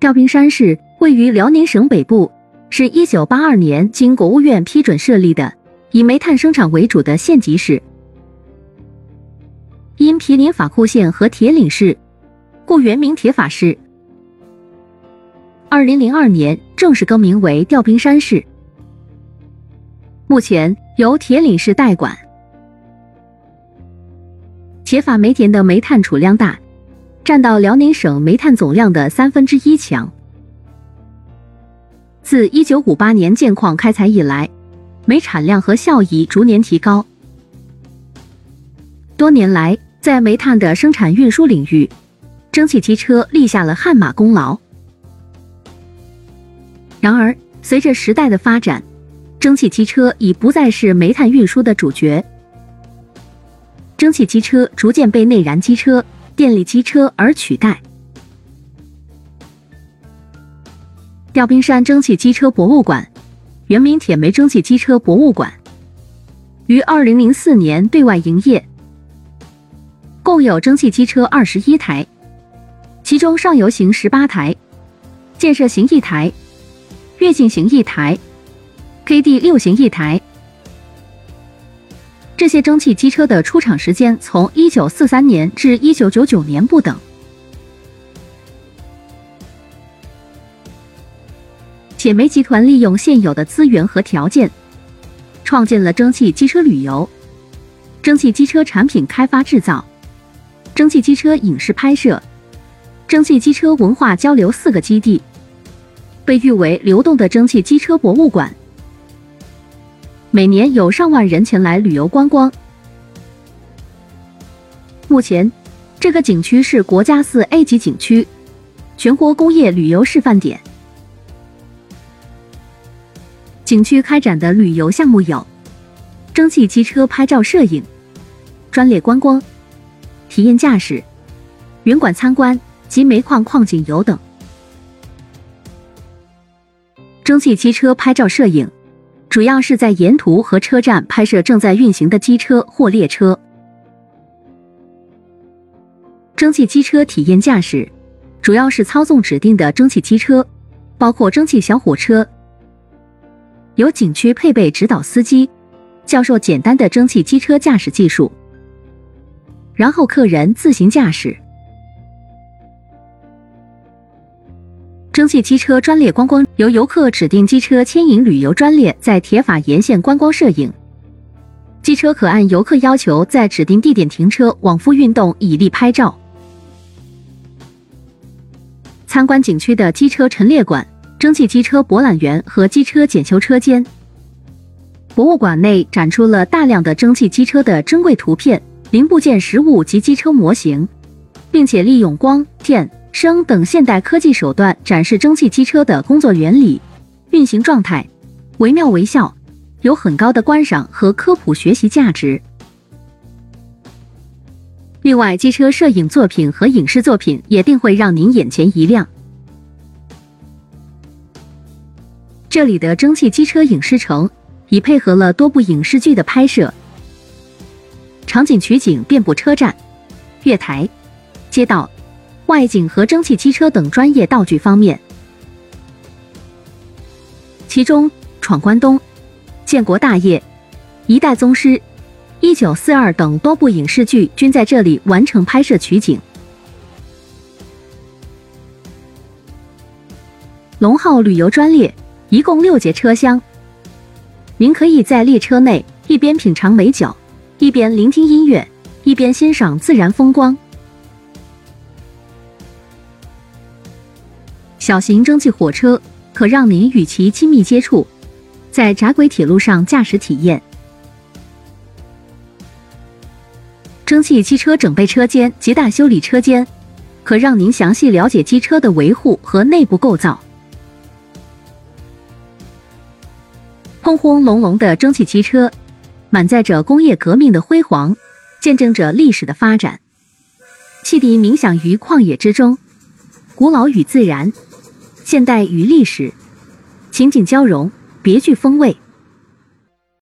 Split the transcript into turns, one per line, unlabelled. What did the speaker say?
调兵山市位于辽宁省北部，是一九八二年经国务院批准设立的以煤炭生产为主的县级市。因毗邻法库县和铁岭市，故原名铁法市。二零零二年正式更名为调兵山市，目前由铁岭市代管。铁法煤田的煤炭储量大。占到辽宁省煤炭总量的三分之一强。自一九五八年建矿开采以来，煤产量和效益逐年提高。多年来，在煤炭的生产运输领域，蒸汽机车立下了汗马功劳。然而，随着时代的发展，蒸汽机车已不再是煤炭运输的主角，蒸汽机车逐渐被内燃机车。电力机车而取代。调兵山蒸汽机车博物馆，原名铁煤蒸汽机车博物馆，于二零零四年对外营业，共有蒸汽机车二十一台，其中上游型十八台，建设型一台，跃进型一台，KD 六型一台。这些蒸汽机车的出厂时间从一九四三年至一九九九年不等。铁煤集团利用现有的资源和条件，创建了蒸汽机车旅游、蒸汽机车产品开发制造、蒸汽机车影视拍摄、蒸汽机车文化交流四个基地，被誉为流动的蒸汽机车博物馆。每年有上万人前来旅游观光。目前，这个景区是国家四 A 级景区，全国工业旅游示范点。景区开展的旅游项目有蒸汽机车拍照摄影、专列观光、体验驾驶、云馆参观及煤矿矿井游等。蒸汽机车拍照摄影。主要是在沿途和车站拍摄正在运行的机车或列车。蒸汽机车体验驾驶，主要是操纵指定的蒸汽机车，包括蒸汽小火车，由景区配备指导司机，教授简单的蒸汽机车驾驶技术，然后客人自行驾驶。蒸汽机车专列观光由游客指定机车牵引旅游专列在铁法沿线观光摄影，机车可按游客要求在指定地点停车往复运动以利拍照。参观景区的机车陈列馆、蒸汽机车博览园和机车检修车间。博物馆内展出了大量的蒸汽机车的珍贵图片、零部件实物及机车模型，并且利用光电。声等现代科技手段展示蒸汽机车的工作原理、运行状态，惟妙惟肖，有很高的观赏和科普学习价值。另外，机车摄影作品和影视作品也定会让您眼前一亮。这里的蒸汽机车影视城已配合了多部影视剧的拍摄，场景取景遍布车站、月台、街道。外景和蒸汽机车等专业道具方面，其中《闯关东》《建国大业》《一代宗师》《一九四二》等多部影视剧均在这里完成拍摄取景。龙号旅游专列一共六节车厢，您可以在列车内一边品尝美酒，一边聆听音乐，一边欣赏自然风光。小型蒸汽火车可让您与其亲密接触，在窄轨铁路上驾驶体验。蒸汽机车整备车间及大修理车间，可让您详细了解机车的维护和内部构造。轰轰隆隆的蒸汽机车，满载着工业革命的辉煌，见证着历史的发展。汽笛鸣响于旷野之中，古老与自然。现代与历史情景交融，别具风味。